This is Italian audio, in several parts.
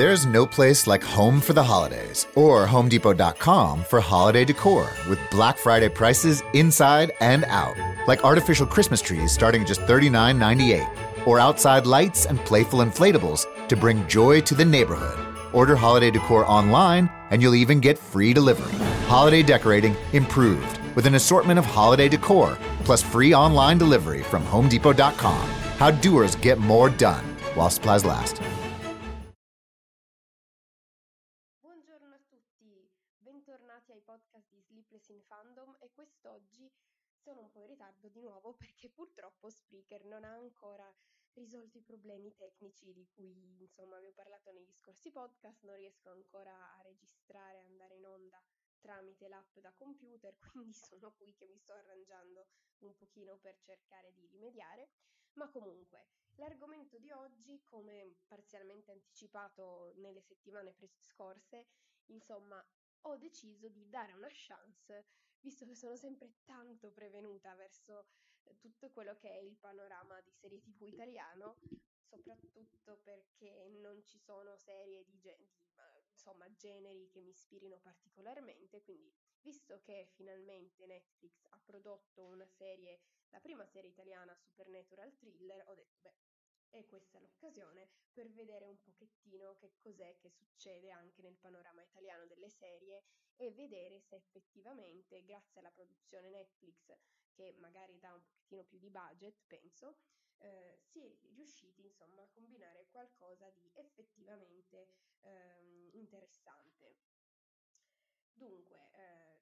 There's no place like home for the holidays or HomeDepot.com for holiday decor with Black Friday prices inside and out. Like artificial Christmas trees starting at just $39.98 or outside lights and playful inflatables to bring joy to the neighborhood. Order holiday decor online and you'll even get free delivery. Holiday decorating improved with an assortment of holiday decor plus free online delivery from HomeDepot.com. How doers get more done while supplies last. Tecnici di cui insomma vi ho parlato negli scorsi podcast, non riesco ancora a registrare e andare in onda tramite l'app da computer, quindi sono qui che mi sto arrangiando un pochino per cercare di rimediare, ma comunque l'argomento di oggi, come parzialmente anticipato nelle settimane pre- scorse, insomma, ho deciso di dare una chance, visto che sono sempre tanto prevenuta verso eh, tutto quello che è il panorama di serie TV italiano, soprattutto perché non ci sono serie di, ge- di insomma, generi che mi ispirino particolarmente, quindi visto che finalmente Netflix ha prodotto una serie, la prima serie italiana Supernatural Thriller, ho detto, beh, è questa l'occasione per vedere un pochettino che cos'è che succede anche nel panorama italiano delle serie e vedere se effettivamente, grazie alla produzione Netflix, che magari dà un pochettino più di budget, penso, eh, si è riusciti insomma a combinare qualcosa di effettivamente ehm, interessante. Dunque, eh,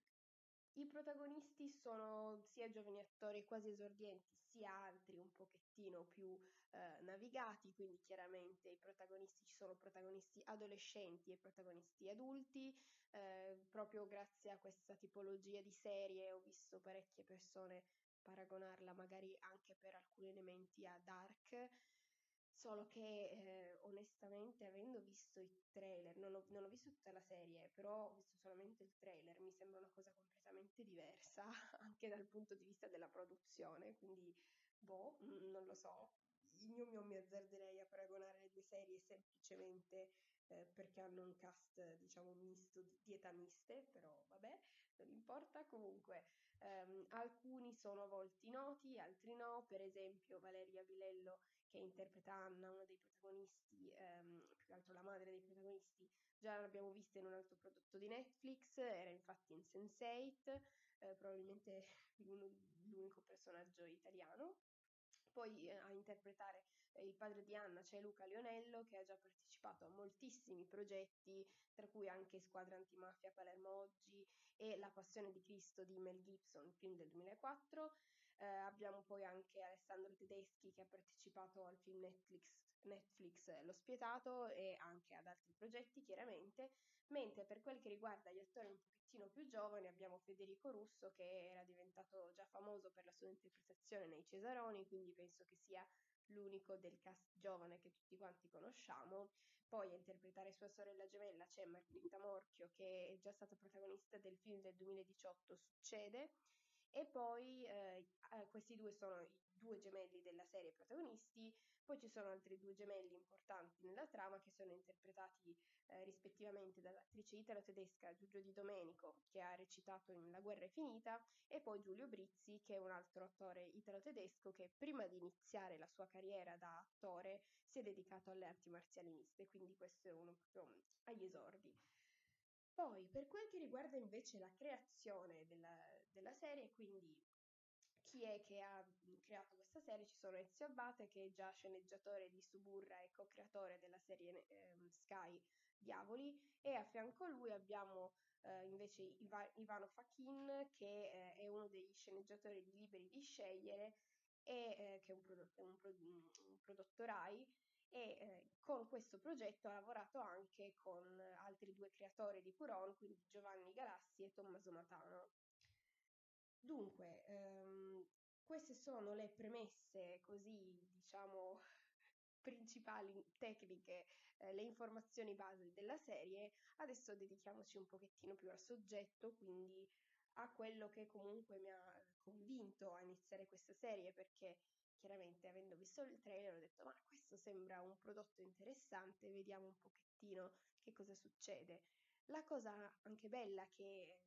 i protagonisti sono sia giovani attori quasi esordienti, sia altri un pochettino più eh, navigati, quindi chiaramente i protagonisti ci sono protagonisti adolescenti e protagonisti adulti. Eh, proprio grazie a questa tipologia di serie ho visto parecchie persone paragonarla magari anche per alcuni elementi a Dark, solo che eh, onestamente avendo visto i trailer, non ho, non ho, visto tutta la serie, però ho visto solamente il trailer, mi sembra una cosa completamente diversa anche dal punto di vista della produzione, quindi boh, non lo so. Io mi, mi azzarderei a paragonare le due serie semplicemente eh, perché hanno un cast, diciamo, misto di età miste, però vabbè, non importa. Comunque, Um, alcuni sono volti noti, altri no, per esempio Valeria Vilello che interpreta Anna, uno dei protagonisti, um, più che altro la madre dei protagonisti, già l'abbiamo vista in un altro prodotto di Netflix, era infatti in Sense8, eh, probabilmente l'unico personaggio italiano. Poi eh, a interpretare eh, il padre di Anna c'è Luca Lionello che ha già partecipato a moltissimi progetti, tra cui anche Squadra Antimafia Palermo Oggi e La Passione di Cristo di Mel Gibson, film del 2004. Eh, abbiamo poi anche Alessandro Tedeschi che ha partecipato al film Netflix, Netflix Lo Spietato e anche ad altri progetti chiaramente, mentre per quel che riguarda gli attori un pochettino più giovani abbiamo Federico Russo che era diventato già famoso per la sua interpretazione nei Cesaroni, quindi penso che sia l'unico del cast giovane che tutti quanti conosciamo. Poi a interpretare sua sorella gemella c'è Margherita Morchio, che è già stata protagonista del film del 2018 Succede. E poi eh, questi due sono i due gemelli della serie protagonisti, poi ci sono altri due gemelli importanti nella trama che sono interpretati eh, rispettivamente dall'attrice italo-tedesca Giulio Di Domenico, che ha recitato in La guerra è finita, e poi Giulio Brizzi, che è un altro attore italo-tedesco che prima di iniziare la sua carriera da attore si è dedicato alle arti marziali miste, quindi questo è uno proprio agli esordi. Poi, per quel che riguarda invece la creazione della, della serie, quindi chi è che ha creato questa serie? Ci sono Ezio Abbate che è già sceneggiatore di Suburra e co-creatore della serie eh, Sky Diavoli e a fianco a lui abbiamo eh, invece Iva- Ivano Fachin che eh, è uno degli sceneggiatori di Liberi di Scegliere e eh, che è un, prodotto, un, pro- un prodotto RAI e eh, con questo progetto ha lavorato anche con altri due creatori di Puron, quindi Giovanni Galassi e Tommaso Matano. Dunque, ehm, queste sono le premesse così, diciamo, principali tecniche, eh, le informazioni base della serie. Adesso dedichiamoci un pochettino più al soggetto, quindi a quello che comunque mi ha convinto a iniziare questa serie, perché chiaramente avendo visto il trailer ho detto ma questo sembra un prodotto interessante, vediamo un pochettino che cosa succede. La cosa anche bella che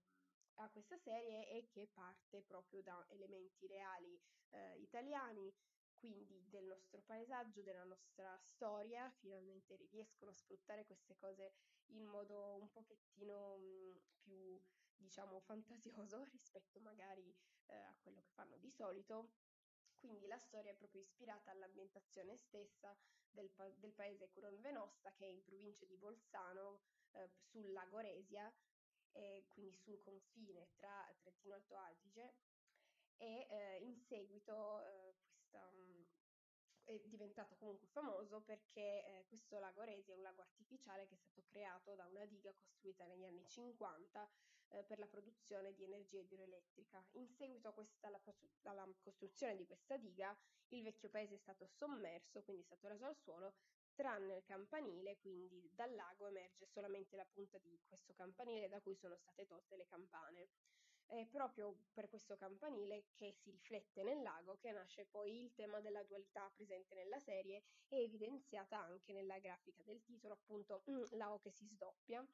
ha questa serie è che parte proprio da elementi reali eh, italiani, quindi del nostro paesaggio, della nostra storia, finalmente riescono a sfruttare queste cose in modo un pochettino mh, più, diciamo, fantasioso rispetto magari eh, a quello che fanno di solito. Quindi la storia è proprio ispirata all'ambientazione stessa del, pa- del paese Curon Venosta, che è in provincia di Bolzano, eh, sul lago Resia, e quindi sul confine tra Trentino Alto Adige. E eh, in seguito eh, questa, um, è diventato comunque famoso perché eh, questo lago Resi è un lago artificiale che è stato creato da una diga costruita negli anni 50 eh, per la produzione di energia idroelettrica. In seguito questa, alla, alla costruzione di questa diga, il vecchio paese è stato sommerso, quindi è stato raso al suolo, tranne il campanile, quindi dal lago emerge solamente la punta di questo campanile da cui sono state tolte le campane. È proprio per questo campanile che si riflette nel lago che nasce poi il tema della dualità presente nella serie e evidenziata anche nella grafica del titolo, appunto la O che si sdoppia.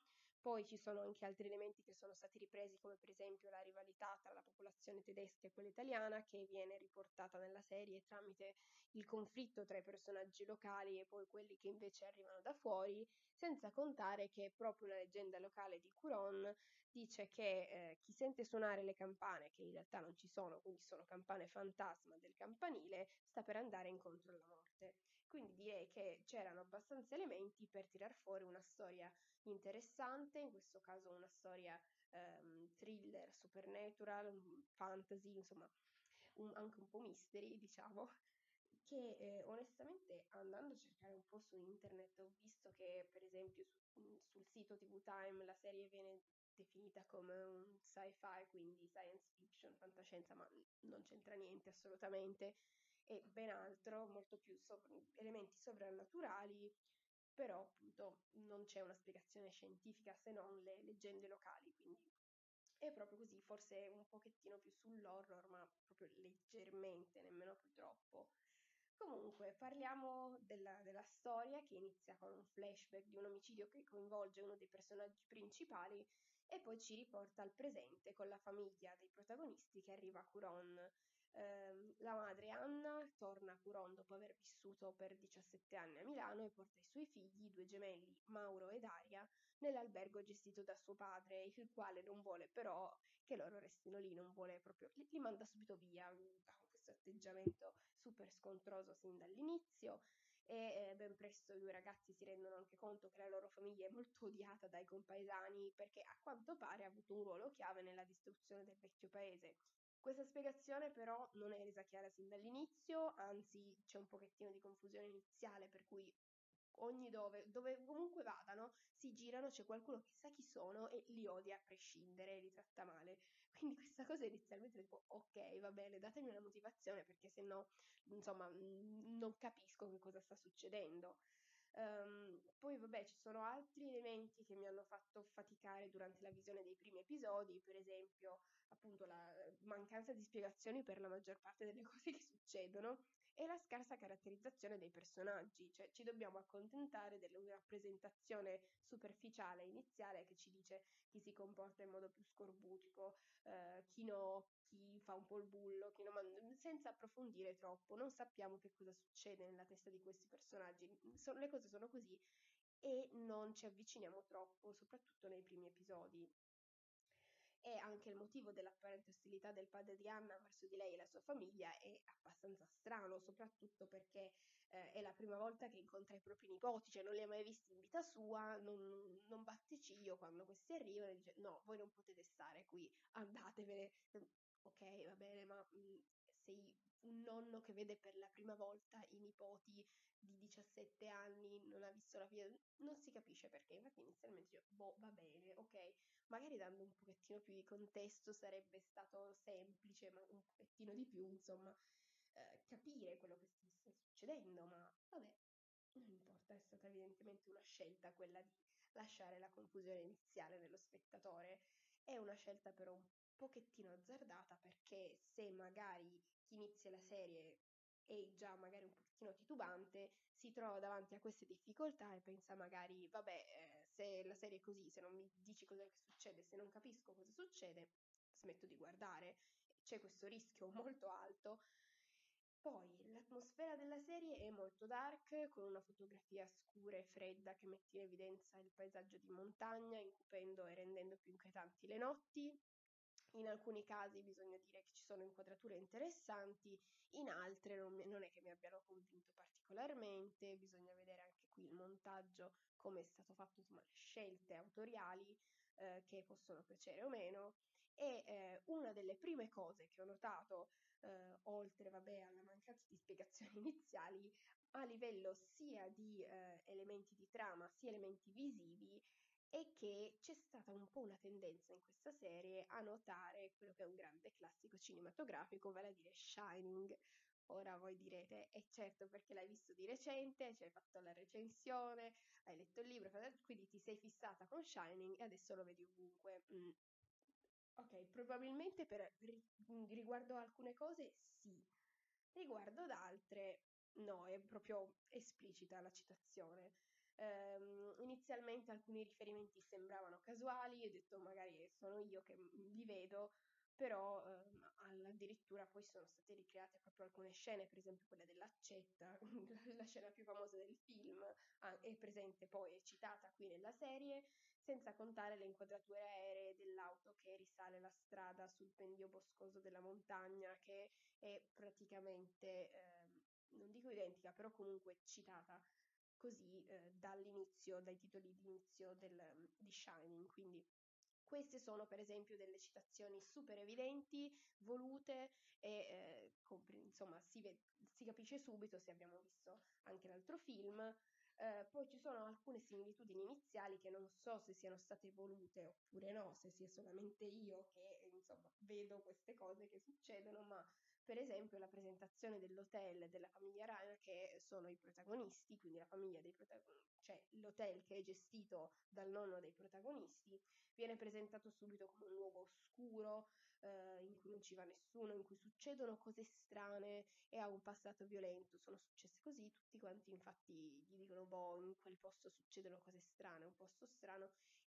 Poi ci sono anche altri elementi che sono stati ripresi, come per esempio la rivalità tra la popolazione tedesca e quella italiana, che viene riportata nella serie tramite il conflitto tra i personaggi locali e poi quelli che invece arrivano da fuori, senza contare che proprio la leggenda locale di Curon dice che eh, chi sente suonare le campane, che in realtà non ci sono, quindi sono campane fantasma del campanile, sta per andare incontro alla morte. Quindi direi che c'erano abbastanza elementi per tirar fuori una storia interessante, in questo caso una storia ehm, thriller, supernatural, fantasy, insomma un, anche un po' mystery, diciamo, che eh, onestamente andando a cercare un po' su internet ho visto che per esempio su, sul sito TV Time la serie viene definita come un sci-fi, quindi science fiction, fantascienza, ma non c'entra niente assolutamente, e ben altro, molto più sov- elementi sovrannaturali, però appunto non c'è una spiegazione scientifica se non le leggende locali, quindi è proprio così, forse un pochettino più sull'horror, ma proprio leggermente, nemmeno più troppo. Comunque, parliamo della, della, storia che inizia con un flashback di un omicidio che coinvolge uno dei personaggi principali e poi ci riporta al presente con la famiglia dei protagonisti che arriva a Curon. Eh, la madre Anna torna a Curon dopo aver vissuto per 17 anni a Milano e porta i suoi figli, due gemelli, Mauro ed Aria, nell'albergo gestito da suo padre, il quale non vuole però che loro restino lì, non vuole proprio, li, li manda subito via, ha questo atteggiamento super scontroso sin dall'inizio e eh, ben presto i due ragazzi si rendono anche conto che la loro famiglia è molto odiata dai compaesani perché a quanto pare ha avuto un ruolo chiave nella distruzione del vecchio paese. Questa spiegazione però non è resa chiara sin dall'inizio, anzi c'è un pochettino di confusione iniziale per cui ogni dove, dove comunque vadano, si girano, c'è qualcuno che sa chi sono e li odia a prescindere, li tratta male. Quindi questa cosa inizialmente tipo, ok, va bene, datemi una motivazione perché se no, insomma, non capisco che cosa sta succedendo. Um, poi vabbè ci sono altri elementi che mi hanno fatto faticare durante la visione dei primi episodi, per esempio appunto la mancanza di spiegazioni per la maggior parte delle cose che succedono e la scarsa caratterizzazione dei personaggi, cioè ci dobbiamo accontentare della rappresentazione superficiale iniziale che ci dice chi si comporta in modo più scorbutico, eh, chi no, chi fa un po' il bullo, chi no, ma senza approfondire troppo, non sappiamo che cosa succede nella testa di questi personaggi, sono, le cose sono così e non ci avviciniamo troppo, soprattutto nei primi episodi e anche il motivo dell'apparente ostilità del padre di Anna verso di lei e la sua famiglia è abbastanza strano, soprattutto perché eh, è la prima volta che incontra i propri nipoti, cioè non li ha mai visti in vita sua, non, non batte ciglio quando questi arrivano e dice no, voi non potete stare qui, andatevene. Ok, va bene, ma mh, mm, sei un nonno che vede per la prima volta i nipoti di 17 anni, non ha visto la figlia, non si capisce perché, infatti inizialmente dice, boh, va bene, ok, magari dando un pochettino più di contesto sarebbe stato semplice, ma un pochettino di più, insomma, eh, capire quello che stesse succedendo, ma vabbè, non importa, è stata evidentemente una scelta quella di lasciare la confusione iniziale nello spettatore. È una scelta però un pochettino azzardata perché se magari chi inizia la serie è già magari un pochettino titubante, si trova davanti a queste difficoltà e pensa magari, vabbè, eh, se la serie è così, se non mi dici cosa succede, se non capisco cosa succede, smetto di guardare. C'è questo rischio molto alto. Poi l'atmosfera della serie è molto dark, con una fotografia scura e fredda che mette in evidenza il paesaggio di montagna, incupendo e rendendo più inquietanti le notti. In alcuni casi bisogna dire che ci sono inquadrature interessanti, in altre non, non, è che mi abbiano convinto particolarmente, bisogna vedere anche qui il montaggio, come è stato fatto, insomma, le scelte autoriali eh, che possono piacere o meno. E eh, una delle prime cose che ho notato, eh, oltre vabbè, alla mancanza di spiegazioni iniziali, a livello sia di eh, elementi di trama sia elementi visivi, è che c'è stata un po' una tendenza in questa serie a notare quello che è un grande classico cinematografico, vale a dire Shining. Ora voi direte, è certo perché l'hai visto di recente, ci hai fatto la recensione, hai letto il libro, quindi ti sei fissata con Shining e adesso lo vedi ovunque. Mm. Ok, probabilmente per riguardo alcune cose sì, riguardo ad altre no, è proprio esplicita la citazione. Um, inizialmente alcuni riferimenti sembravano casuali, ho detto magari sono io che li vedo, però um, addirittura poi sono state ricreate proprio alcune scene, per esempio quella dell'accetta, la scena più famosa del film, ah, è presente poi, è citata qui nella serie, senza contare le inquadrature aeree dell'auto che risale la strada sul pendio boscoso della montagna, che è praticamente, eh, non dico identica, però comunque citata così eh, dall'inizio, dai titoli d'inizio del, di Shining. Quindi queste sono per esempio delle citazioni super evidenti, volute e eh, compre- insomma si, ve- si, capisce subito se abbiamo visto anche l'altro film. Eh, poi ci sono alcune similitudini iniziali che non so se siano state volute oppure no, se sia solamente io che insomma vedo queste cose che succedono, ma per esempio la presentazione dell'hotel della famiglia Ryan che sono i protagonisti, quindi la famiglia dei protagonisti, cioè l'hotel che è gestito dal nonno dei protagonisti, viene presentato subito come un luogo oscuro eh, in cui non ci va nessuno, in cui succedono cose strane e ha un passato violento, sono successe così, tutti quanti infatti gli dicono boh, in quel posto succedono cose strane, un posto strano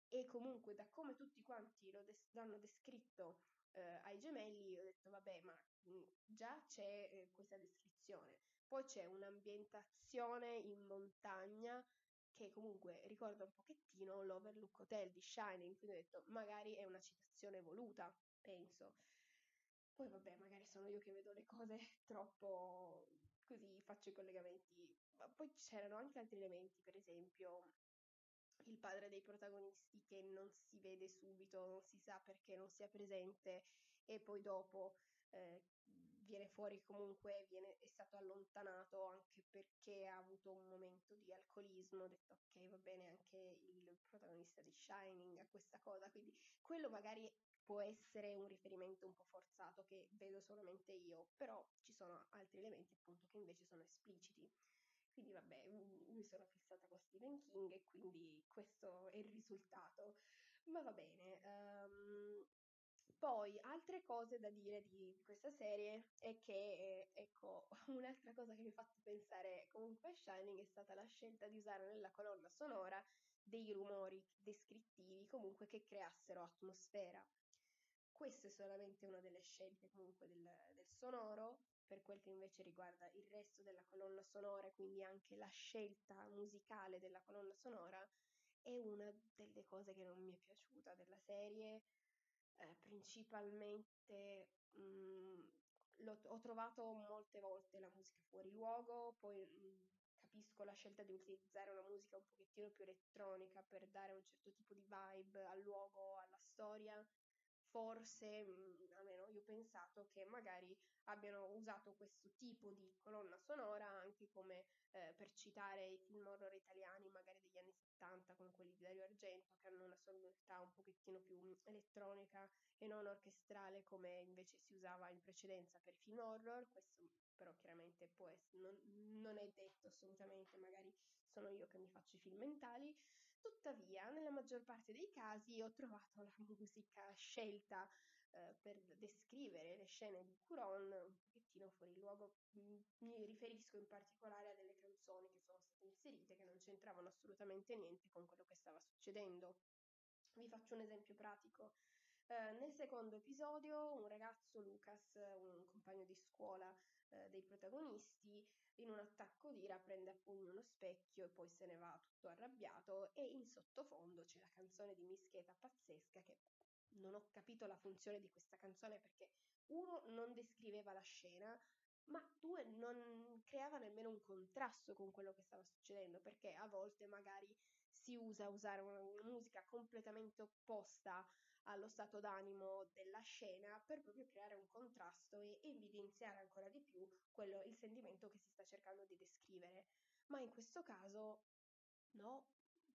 e comunque da come tutti quanti lo des- l'hanno descritto eh, ai gemelli, ho detto vabbè, ma mh, già c'è eh, questa descrizione. Poi c'è un'ambientazione in montagna che comunque ricorda un pochettino l'Overlook Hotel di Shining, quindi ho detto magari è una citazione voluta, penso. Poi vabbè, magari sono io che vedo le cose troppo così, faccio i collegamenti. Ma poi c'erano anche altri elementi, per esempio il padre dei protagonisti che non si vede subito, non si sa perché non sia presente e poi dopo eh, viene fuori comunque, viene, è stato allontanato anche perché ha avuto un momento di alcolismo, ho detto ok va bene anche il protagonista di Shining ha questa cosa, quindi quello magari può essere un riferimento un po' forzato che vedo solamente io, però ci sono altri elementi appunto che invece sono espliciti. Quindi vabbè, mi sono fissata con Stephen King e quindi questo è il risultato. Ma va bene. Um, poi, altre cose da dire di, di questa serie è che, ecco, un'altra cosa che mi ha fatto pensare comunque a Shining è stata la scelta di usare nella colonna sonora dei rumori descrittivi comunque che creassero atmosfera. Questa è solamente una delle scelte comunque del, del sonoro, per quel che invece riguarda il resto della colonna sonora, quindi anche la scelta musicale della colonna sonora, è una delle cose che non mi è piaciuta della serie. Eh, principalmente mh, mm, ho trovato molte volte la musica fuori luogo, poi mh, mm, capisco la scelta di utilizzare una musica un pochettino più elettronica per dare un certo tipo di vibe al luogo, alla forse, mhmm, almeno io ho pensato che magari abbiano usato questo tipo di colonna sonora anche come eh, per citare i film horror italiani, magari degli anni 70, come quelli di Dario Argento, che hanno una sonorità un pochettino più mhmm, elettronica e non orchestrale come invece si usava in precedenza per i film horror. Questo però chiaramente può essere, non, non è detto assolutamente, magari sono io che mi faccio i film mentali. Tuttavia, nella maggior parte dei casi ho trovato la musica scelta eh, per descrivere le scene di Curon un pochettino fuori luogo. Mm, mi riferisco in particolare a delle canzoni che sono state inserite che non c'entravano assolutamente niente con quello che stava succedendo. Vi faccio un esempio pratico. Eh, nel secondo episodio un ragazzo, Lucas, un compagno di scuola eh, dei protagonisti, in un attacco d'ira prende a pugno uno specchio e poi se ne va tutto arrabbiato e in sottofondo c'è la canzone di Mischeta pazzesca che non ho capito la funzione di questa canzone perché uno non descriveva la scena, ma due non creava nemmeno un contrasto con quello che stava succedendo, perché a volte magari si usa usare una, una musica completamente opposta allo stato d'animo della scena per proprio creare un contrasto e evidenziare ancora di più quello, il sentimento che si sta cercando di descrivere. Ma in questo caso no,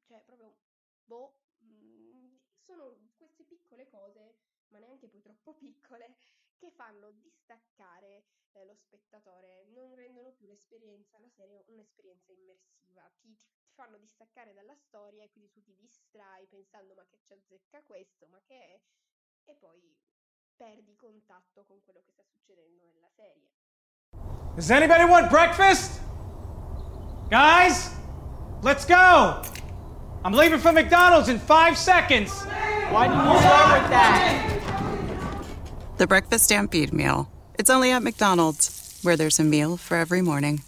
cioè proprio boh, mh, mm, sono queste piccole cose, ma neanche poi troppo piccole, che fanno distaccare eh, lo spettatore, non rendono più l'esperienza, la serie un'esperienza immersiva, ti, ti, fanno distaccare dalla storia e quindi tu ti distrai pensando ma che ci azzecca questo, ma che è, e poi perdi contatto con quello che sta succedendo nella serie. Does anybody want breakfast? Guys, let's go! I'm leaving for McDonald's in five seconds. Why didn't you start with that? The Breakfast Stampede Meal. It's only at McDonald's, where there's a meal for every morning.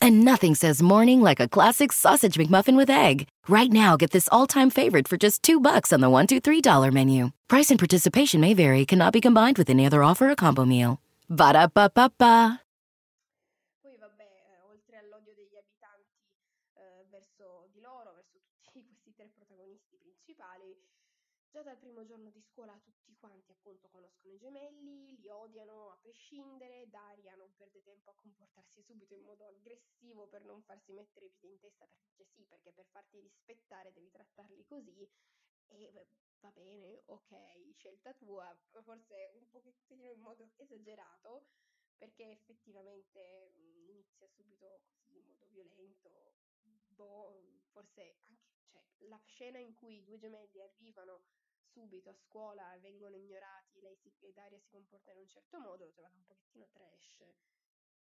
And nothing says morning like a classic sausage McMuffin with egg. Right now, get this all-time favorite for just two bucks on the one, two, three dollar menu. Price and participation may vary. Cannot be combined with any other offer or combo meal. Ba da ba ba ba. Poi vabbè, eh, oltre all'odio degli abitanti eh, verso di loro, verso tutti questi tre protagonisti principali, Già dal primo giorno di scuola tutti quanti appunto conoscono i gemelli, li odiano a prescindere, Daria non perde tempo a comportarsi subito in modo aggressivo per non farsi mettere i piedi in testa perché dice sì, perché per farti rispettare devi trattarli così e va bene, ok, scelta tua, forse un pochettino in modo esagerato perché effettivamente inizia subito così in modo violento, boh, forse anche la scena in cui i due gemelli arrivano subito a scuola e vengono ignorati, lei si, e Daria si comporta in un certo modo, l'ho trovata un pochettino trash.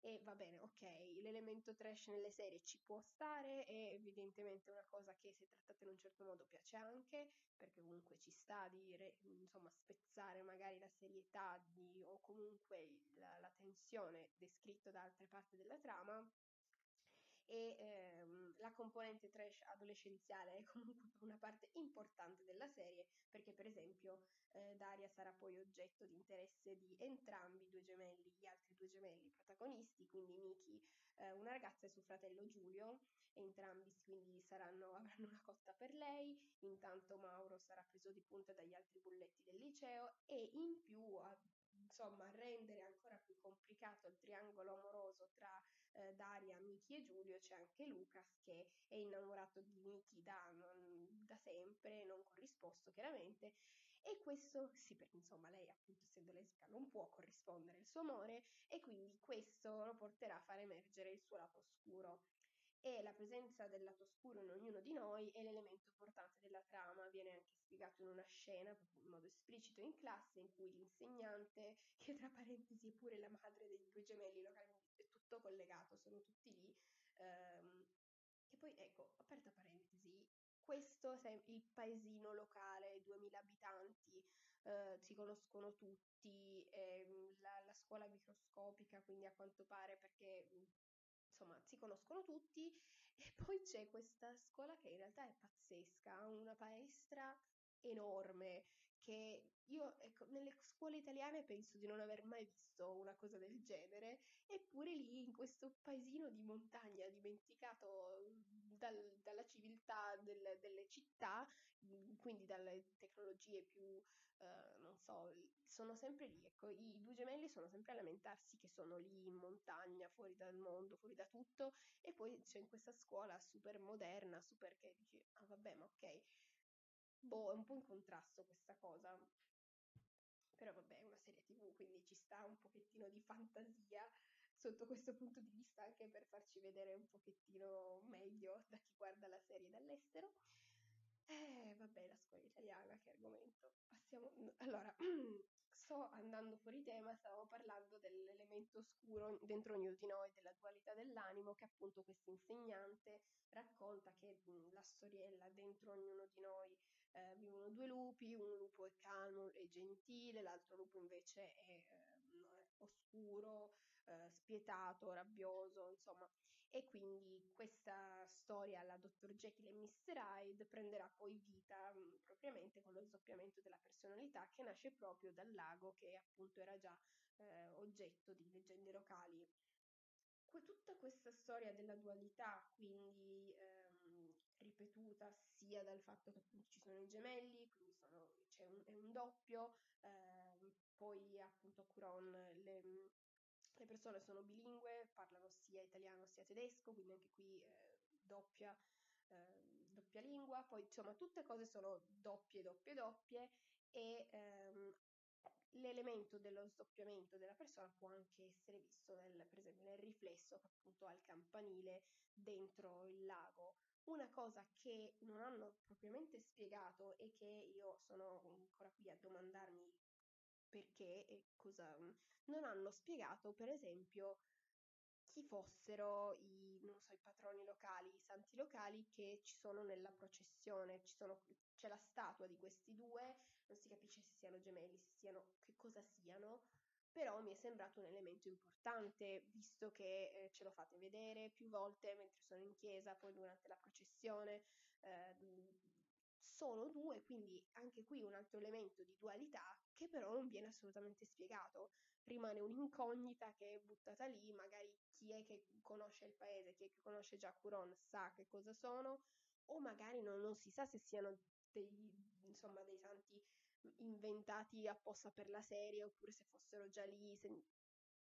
E va bene, ok, l'elemento trash nelle serie ci può stare, è evidentemente una cosa che se trattata in un certo modo piace anche, perché comunque ci sta di re, insomma, spezzare magari la serietà di, o comunque la, la tensione descritta da altre parti della trama, e ehm, la componente trash adolescenziale è comunque una parte importante della serie perché per esempio eh, Daria sarà poi oggetto di interesse di entrambi i due gemelli, gli altri due gemelli protagonisti, quindi Miki, eh, una ragazza e suo fratello Giulio, entrambi quindi saranno, avranno una cotta per lei, intanto Mauro sarà preso di punta dagli altri bulletti del liceo e in più insomma, rendere ancora più complicato il triangolo amoroso tra eh, Daria, Miki e Giulio c'è anche Lucas che è innamorato di Miki da, da sempre, non corrisposto chiaramente, e questo sì, perché insomma lei appunto essendo lesbica non può corrispondere il suo amore e quindi questo lo porterà a far emergere il suo lato oscuro e la presenza del lato oscuro in ognuno di noi è l'elemento portante della trama, viene anche spiegato in una scena in modo esplicito in classe in cui l'insegnante, che tra parentesi è pure la madre dei due gemelli è tutto collegato, sono tutti lì, ehm, che poi ecco, aperta parentesi, questo è il paesino locale, 2000 abitanti, eh, si conoscono tutti, ehm, la, la, scuola microscopica, quindi a quanto pare perché insomma si conoscono tutti e poi c'è questa scuola che in realtà è pazzesca, ha una palestra enorme che io ecco, nelle scuole italiane penso di non aver mai visto una cosa del genere, eppure lì in questo paesino di montagna dimenticato dal, dalla civiltà del, delle città, quindi dalle tecnologie più eh, non so, sono sempre lì, ecco, i due gemelli sono sempre a lamentarsi che sono lì in montagna, fuori dal mondo, fuori da tutto, e poi c'è in questa scuola super moderna, super che dici, ah vabbè, ma ok, boh, è un po' in contrasto questa cosa, però vabbè, è una serie tv, quindi ci sta un pochettino di fantasia sotto questo punto di vista anche per farci vedere un pochettino meglio da chi guarda la serie dall'estero. Eh, vabbè, la scuola italiana, che argomento. Passiamo. Allora, sto andando fuori tema, stavamo parlando dell'elemento oscuro dentro ognuno di noi, della dualità dell'animo, che appunto questo insegnante racconta che la storiella dentro ognuno di noi eh, vivono due lupi, un lupo è calmo e gentile, l'altro lupo invece è eh, oscuro, eh, spietato, rabbioso, insomma. E quindi questa storia, la Dr. Jekyll e Mr. Hyde, prenderà poi vita mh, propriamente con lo sdoppiamento della personalità che nasce proprio dal lago che appunto era già eh, oggetto di leggende locali. Tutta questa storia della dualità, quindi ehm, ripetuta sia dal fatto che appunto ci sono i gemelli, quindi sono, c'è un, è un doppio, ehm, poi appunto Curon le, le persone sono bilingue, parlano sia italiano sia tedesco, quindi anche qui eh, doppia, eh, doppia lingua, poi insomma tutte cose sono doppie, doppie, doppie e ehm, l'elemento dello sdoppiamento della persona può anche essere visto nel, per esempio nel riflesso che appunto ha il campanile dentro il lago. Una cosa che non hanno propriamente spiegato e che io sono ancora qui a domandarmi perché e cosa non hanno spiegato, per esempio, chi fossero i, so, i patroni locali, i santi locali che ci sono nella processione. Ci sono, c'è la statua di questi due, non si capisce se siano gemelli, se siano, che cosa siano, però mi è sembrato un elemento importante, visto che eh, ce lo fate vedere più volte mentre sono in chiesa, poi durante la processione. Eh, sono due, quindi anche qui un altro elemento di dualità che però non viene assolutamente spiegato. Rimane un'incognita che è buttata lì, magari chi è che conosce il paese, chi è che conosce già Curon sa che cosa sono, o magari non, non si sa se siano dei, insomma, dei santi inventati apposta per la serie oppure se fossero già lì. Se...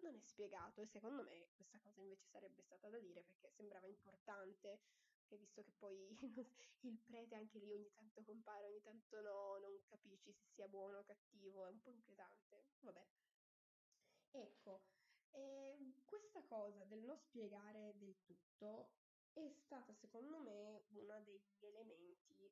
Non è spiegato e secondo me questa cosa invece sarebbe stata da dire perché sembrava importante che visto che poi il prete anche lì ogni tanto compare, ogni tanto no, non capisci se sia buono o cattivo, è un po' inquietante. Vabbè. Ecco, eh, questa cosa del non spiegare del tutto è stata secondo me uno degli elementi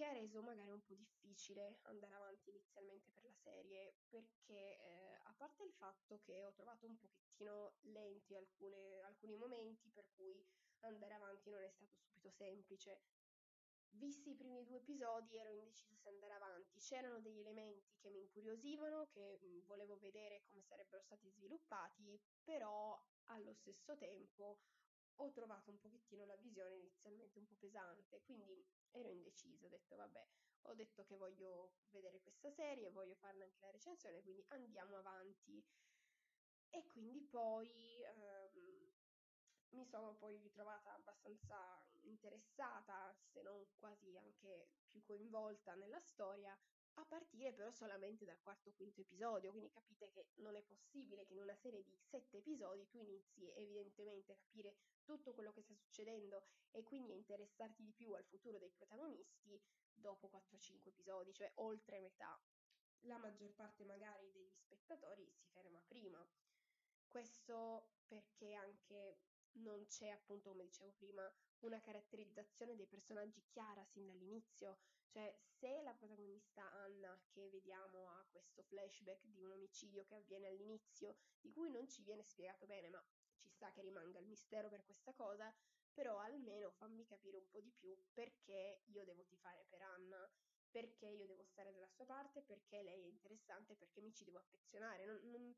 che ha reso magari un po' difficile andare avanti inizialmente per la serie, perché eh, a parte il fatto che ho trovato un pochettino lenti alcune, alcuni momenti per cui andare avanti non è stato subito semplice. Visti i primi due episodi ero indecisa se andare avanti, c'erano degli elementi che mi incuriosivano, che mh, volevo vedere come sarebbero stati sviluppati, però allo stesso tempo ho trovato un pochettino la visione inizialmente un po' pesante, quindi ero indecisa, ho detto vabbè, ho detto che voglio vedere questa serie, voglio farne anche la recensione, quindi andiamo avanti. E quindi poi ehm, mi sono poi ritrovata abbastanza interessata, se non quasi anche più coinvolta nella storia, a partire però solamente dal quarto o quinto episodio, quindi capite che non è possibile che in una serie di sette episodi tu inizi evidentemente a capire tutto quello che sta succedendo e quindi a interessarti di più al futuro dei protagonisti dopo 4-5 episodi, cioè oltre metà. La maggior parte magari degli spettatori si ferma prima. Questo perché anche non c'è appunto, come dicevo prima, una caratterizzazione dei personaggi chiara sin dall'inizio, cioè se la protagonista Anna che vediamo ha questo flashback di un omicidio che avviene all'inizio, di cui non ci viene spiegato bene, ma ci sta che rimanga il mistero per questa cosa, però almeno fammi capire un po' di più perché io devo tifare per Anna, perché io devo stare dalla sua parte, perché lei è interessante, perché mi ci devo affezionare. Non, non,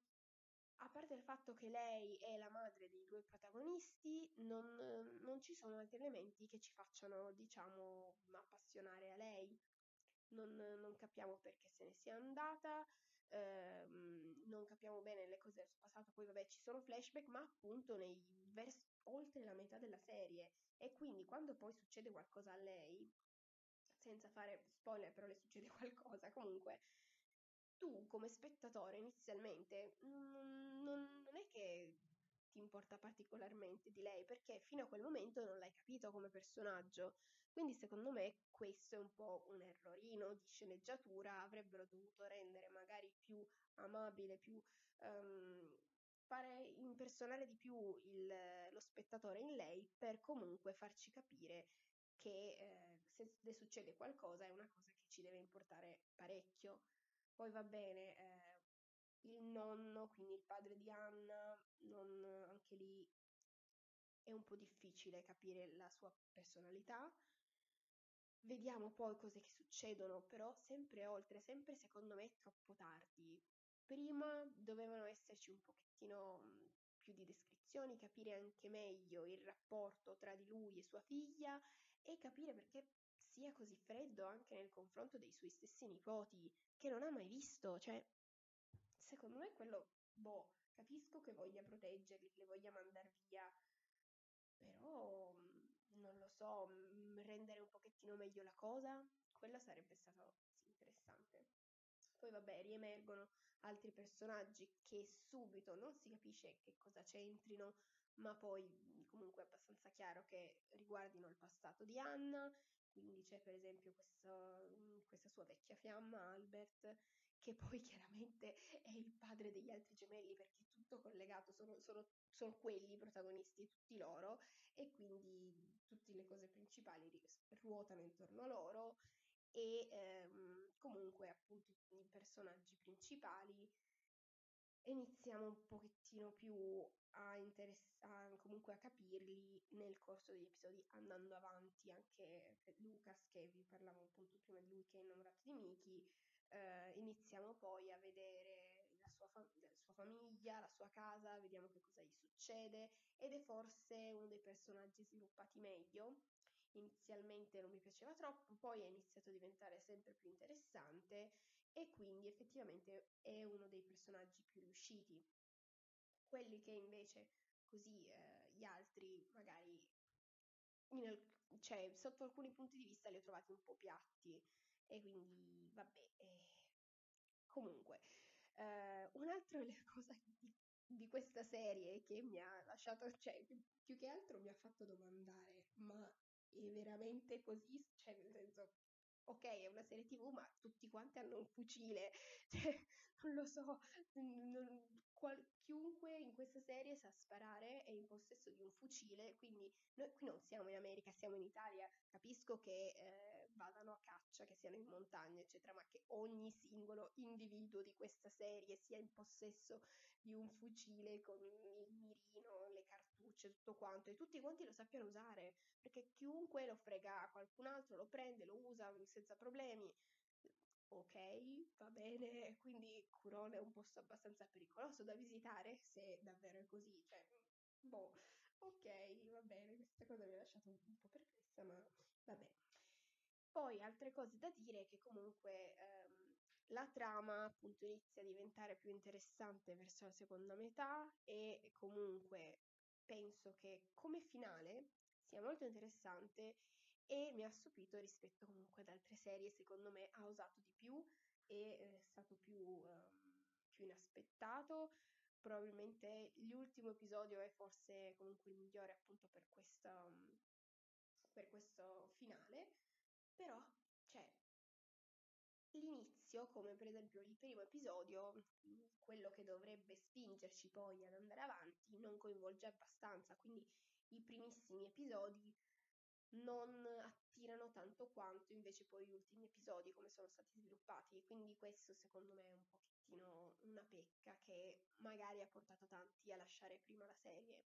a parte il fatto che lei è la madre dei due protagonisti, non, non ci sono altri elementi che ci facciano, diciamo, appassionare a lei. Non, non capiamo perché se ne sia andata, ehm, non capiamo bene le cose del suo passato, poi vabbè ci sono flashback, ma appunto nei vers- oltre la metà della serie. E quindi quando poi succede qualcosa a lei, senza fare spoiler, però le succede qualcosa, comunque tu come spettatore inizialmente non, non, non è che ti importa particolarmente di lei perché fino a quel momento non l'hai capito come personaggio. Quindi secondo me questo è un po' un errorino di sceneggiatura, avrebbero dovuto rendere magari più amabile, più um, fare impersonare di più il, lo spettatore in lei per comunque farci capire che eh, se le succede qualcosa è una cosa che ci deve importare parecchio. Poi va bene, eh, il nonno, quindi il padre di Anna, non, anche lì è un po' difficile capire la sua personalità. Vediamo poi cose che succedono, però sempre oltre, sempre secondo me troppo tardi. Prima dovevano esserci un pochettino più di descrizioni, capire anche meglio il rapporto tra di lui e sua figlia e capire perché sia così freddo anche nel confronto dei suoi stessi nipoti, che non ha mai visto. Cioè, secondo me quello, boh, capisco che voglia proteggerli, che li voglia mandare via, però non lo so, rendere un pochettino meglio la cosa, quello sarebbe stato sì, interessante. Poi vabbè, riemergono altri personaggi che subito non si capisce che cosa c'entrino, ma poi comunque è abbastanza chiaro che riguardino il passato di Anna, quindi c'è per esempio questa, questa sua vecchia fiamma, Albert, che poi chiaramente è il padre degli altri gemelli perché è tutto collegato, sono, sono, sono quelli i protagonisti, tutti loro, e quindi tutte le cose principali ruotano intorno a loro e ehm, comunque appunto i personaggi principali. Iniziamo un pochettino più a, interess- a, comunque a capirli nel corso degli episodi andando avanti anche Lucas che vi parlavo appunto prima di lui che è innamorato di Miki eh, iniziamo poi a vedere la sua, fam- la sua, famiglia, la sua casa, vediamo che cosa gli succede ed è forse uno dei personaggi sviluppati meglio inizialmente non mi piaceva troppo, poi è iniziato a diventare sempre più interessante e quindi effettivamente è uno dei personaggi più riusciti. Quelli che invece così eh, gli altri magari al- cioè, sotto alcuni punti di vista li ho trovati un po' piatti e quindi vabbè. Eh. Comunque, eh, un'altra cosa di, di, questa serie che mi ha lasciato, cioè più, più che altro mi ha fatto domandare, ma è veramente così, cioè nel senso, ok, è una serie tv, ma tutti quanti hanno un fucile, cioè, non lo so, non, qual, chiunque in questa serie sa sparare, è in possesso di un fucile, quindi noi qui non siamo in America, siamo in Italia, capisco che eh, vadano a caccia, che siano in montagna, eccetera, ma che ogni singolo individuo di questa serie sia in possesso di un fucile con il mirino, le cartucce, tutto quanto, e tutti quanti lo sappiano usare, perché chiunque lo frega a qualcun altro, lo prende, lo usa senza problemi, ok, va bene, quindi Curone è un posto abbastanza pericoloso da visitare, se davvero è così, cioè, boh, ok, va bene, questa cosa mi ha lasciato un po' perplessa, ma vabbè. Poi altre cose da dire è che comunque ehm, la trama appunto inizia a diventare più interessante verso la seconda metà e comunque penso che come finale sia molto interessante e mi ha stupito rispetto comunque ad altre serie, secondo me ha osato di più e è stato più, um, più inaspettato. Probabilmente l'ultimo episodio è forse comunque il migliore appunto per, questa, um, per questo finale, però cioè, l'inizio, come per esempio il primo episodio, quello che dovrebbe spingerci poi ad andare avanti, non coinvolge abbastanza, quindi i primissimi episodi non attirano tanto quanto invece poi gli ultimi episodi come sono stati sviluppati. Quindi questo secondo me è un pochettino una pecca che magari ha portato tanti a lasciare prima la serie.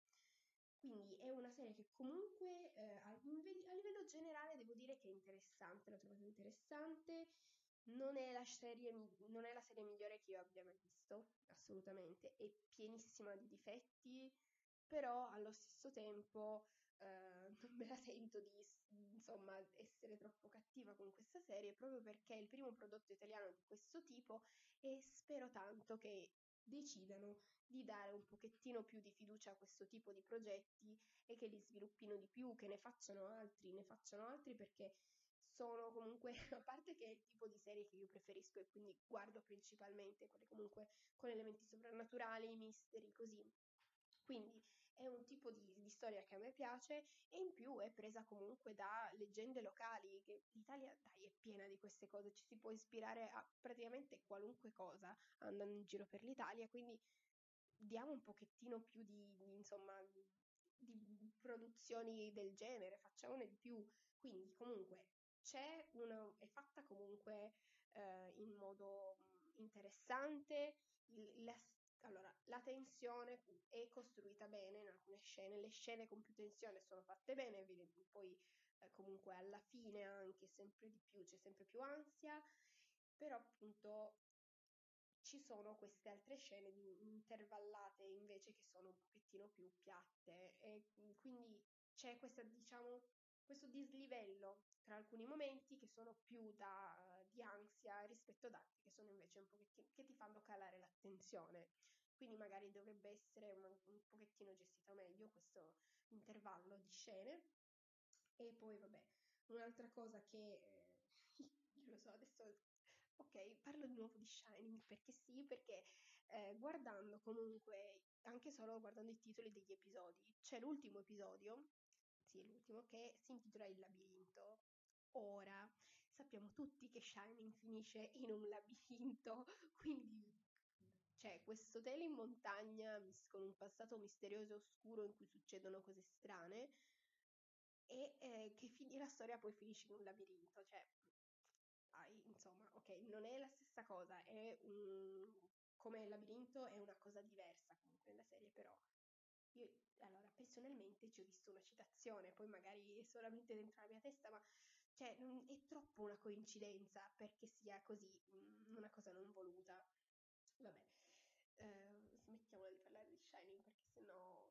Quindi è una serie che comunque eh, a, livello generale devo dire che è interessante l'ho trovata interessante. Non è, la serie, non è la serie migliore che io abbia mai visto assolutamente. È pienissima di difetti però allo stesso tempo eh, non me la sento di insomma essere troppo cattiva con questa serie proprio perché è il primo prodotto italiano di questo tipo e spero tanto che decidano di dare un pochettino più di fiducia a questo tipo di progetti e che li sviluppino di più, che ne facciano altri, ne facciano altri perché sono comunque, a parte che è il tipo di serie che io preferisco e quindi guardo principalmente quelle comunque con elementi soprannaturali, misteri, così. Quindi è un tipo di, di, storia che a me piace e in più è presa comunque da leggende locali, che l'Italia dai è piena di queste cose, ci si può ispirare a praticamente qualunque cosa andando in giro per l'Italia, quindi diamo un pochettino più di, insomma, di produzioni del genere, facciamone di più, quindi comunque c'è una, è fatta comunque eh, in modo interessante, il, la, allora, la tensione è costruita bene in alcune scene, le scene con più tensione sono fatte bene, poi eh, comunque alla fine anche sempre di più c'è sempre più ansia, però appunto ci sono queste altre scene intervallate invece che sono un pochettino più piatte e quindi c'è questa, diciamo, questo dislivello tra alcuni momenti che sono più da, di ansia rispetto ad altri che sono invece un pochettino che ti fanno calare l'attenzione. Quindi magari dovrebbe essere un, un pochettino gestito meglio questo intervallo di scene. E poi, vabbè, un'altra cosa che eh, io lo so, adesso ok, parlo di nuovo di Shining perché sì, perché eh, guardando comunque, anche solo guardando i titoli degli episodi, c'è l'ultimo episodio sì, l'ultimo, che si intitola Il labirinto. Ora, sappiamo tutti che Shining finisce in un labirinto, quindi c'è questo hotel in montagna con un passato misterioso e oscuro in cui succedono cose strane e eh, che fin- la storia poi finisce in un labirinto, cioè hai, insomma, ok, non è la stessa cosa, è un... come il labirinto è una cosa diversa comunque nella serie, però io, allora, personalmente ci ho visto una citazione, poi magari è solamente dentro la mia testa, ma cioè, è troppo una coincidenza perché sia così, mh, una cosa non voluta. Vabbè, eh, smettiamola di parlare di Shining perché sennò,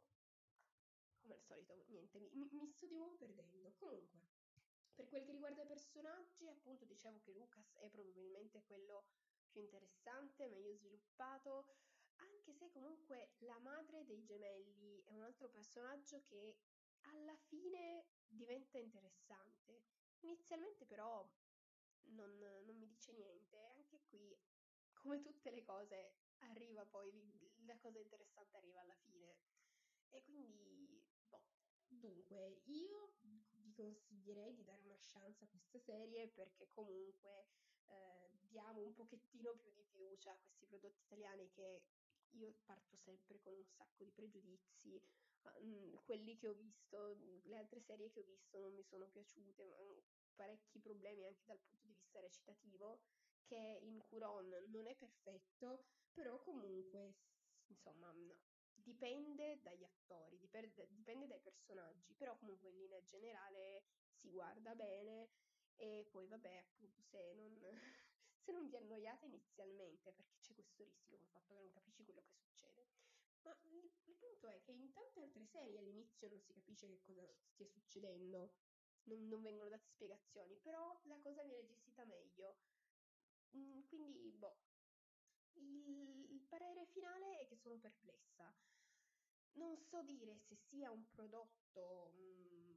come al solito, niente, mi, mi sto di nuovo perdendo. Comunque, per quel che riguarda i personaggi, appunto dicevo che Lucas è probabilmente quello più interessante, meglio sviluppato, anche se comunque la madre dei gemelli è un altro personaggio che alla fine diventa interessante. Inizialmente però non, non mi dice niente, anche qui, come tutte le cose, arriva poi, la cosa interessante arriva alla fine. E quindi, boh, dunque, io vi consiglierei di dare una chance a questa serie perché comunque eh, diamo un pochettino più di fiducia a questi prodotti italiani che io parto sempre con un sacco di pregiudizi, um, quelli che ho visto, le altre serie che ho visto non mi sono piaciute, parecchi problemi anche dal punto di vista recitativo, che in Curon non è perfetto, però comunque, insomma, no. dipende dagli attori, dipende, dipende dai personaggi, però comunque in linea generale si guarda bene e poi vabbè, appunto, se non, se non vi annoiate inizialmente, perché c'è questo rischio col fatto che non capisci quello che succede. Ma il, punto è che in tante altre serie all'inizio non si capisce che cosa stia succedendo, non, non vengono date spiegazioni, però la cosa viene gestita meglio. Mm, quindi, boh, il, il parere finale è che sono perplessa. Non so dire se sia un prodotto mh, mm,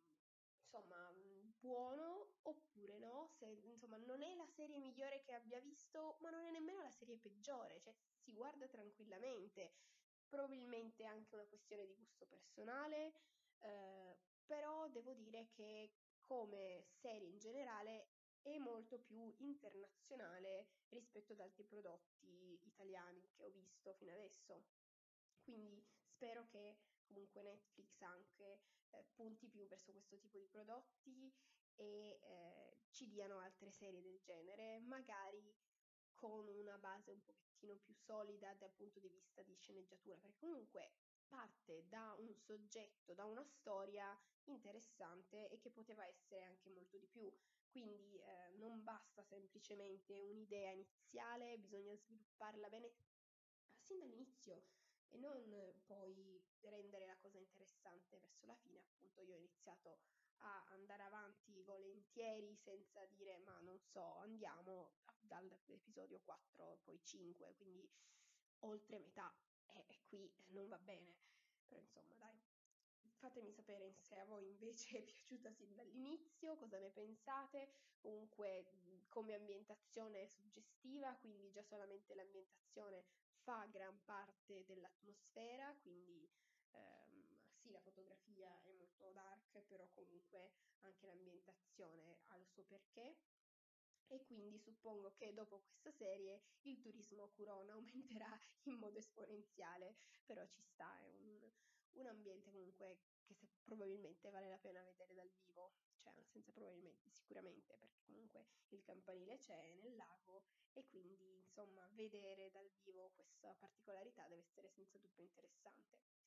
insomma, buono oppure no, se insomma non è la serie migliore che abbia visto, ma non è nemmeno la serie peggiore, cioè si guarda tranquillamente, probabilmente anche una questione di gusto personale, eh, però devo dire che come serie in generale è molto più internazionale rispetto ad altri prodotti italiani che ho visto fino adesso. Quindi spero che comunque Netflix anche eh, punti più verso questo tipo di prodotti e eh, ci diano altre serie del genere, magari con una base un pochettino più solida dal punto di vista di sceneggiatura, perché comunque parte da un soggetto, da una storia interessante e che poteva essere anche molto di più. Quindi eh, non basta semplicemente un'idea iniziale, bisogna svilupparla bene sin dall'inizio e non poi rendere la cosa interessante verso la fine. Appunto, io ho iniziato a andare avanti volentieri senza dire ma non so, andiamo dall'episodio 4 poi 5, quindi oltre metà e, e qui non va bene. Però insomma, dai, fatemi sapere se a voi invece è piaciuta sin dall'inizio, cosa ne pensate. Comunque, come ambientazione suggestiva, quindi già solamente l'ambientazione fa gran parte dell'atmosfera, quindi ehm, sì, la fotografia è molto dark, però comunque anche l'ambientazione ha il suo perché. E quindi suppongo che dopo questa serie il turismo a Curona aumenterà in modo esponenziale, però ci sta, è un, un ambiente comunque che se, probabilmente vale la pena vedere dal vivo, cioè senza probabilmente, sicuramente, perché comunque il campanile c'è nel lago e quindi insomma vedere dal vivo questa particolarità deve essere senza dubbio interessante.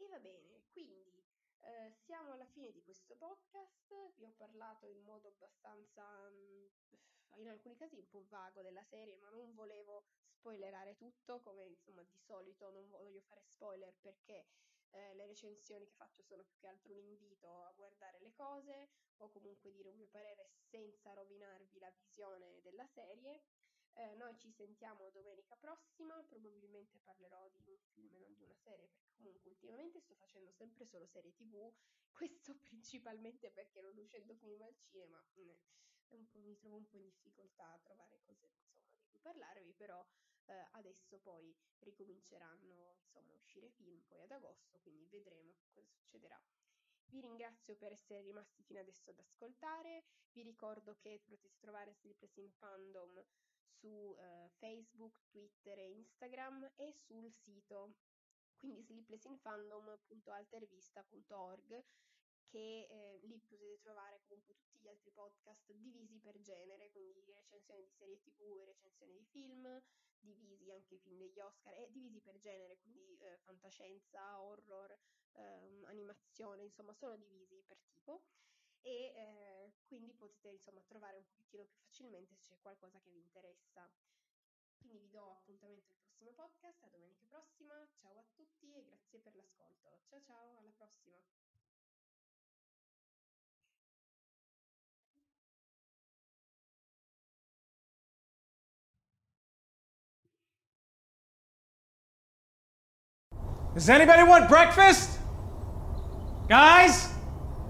E va bene, quindi eh, siamo alla fine di questo podcast, vi ho parlato in modo abbastanza, mh, in alcuni casi un po' vago della serie, ma non volevo spoilerare tutto, come insomma di solito non voglio fare spoiler perché eh, le recensioni che faccio sono più che altro un invito a guardare le cose o comunque dire un mio parere senza rovinarvi la visione della serie. Eh, noi ci sentiamo domenica prossima, probabilmente parlerò di un film e non di una serie, perché comunque ultimamente sto facendo sempre solo serie tv, questo principalmente perché non uscendo film al cinema mi trovo un po' in difficoltà a trovare cose insomma, di cui parlarvi, però eh, adesso poi ricominceranno insomma, a uscire film poi ad agosto, quindi vedremo cosa succederà. Vi ringrazio per essere rimasti fino adesso ad ascoltare, vi ricordo che potete trovare Sleepless in Fandom su eh, Facebook, Twitter e Instagram e sul sito quindi sleeplessinfandom.altervista.org che eh, lì potete trovare comunque tutti gli altri podcast divisi per genere, quindi recensioni di serie tv recensioni di film, divisi anche i film degli Oscar e divisi per genere, quindi eh, fantascienza, horror, ehm, animazione, insomma sono divisi per tipo e eh, quindi potete insomma trovare un pochettino più facilmente se c'è qualcosa che vi interessa. Quindi vi do appuntamento al prossimo podcast, a domenica prossima, ciao a tutti e grazie per l'ascolto. Ciao ciao, alla prossima! Does anybody want breakfast? Guys,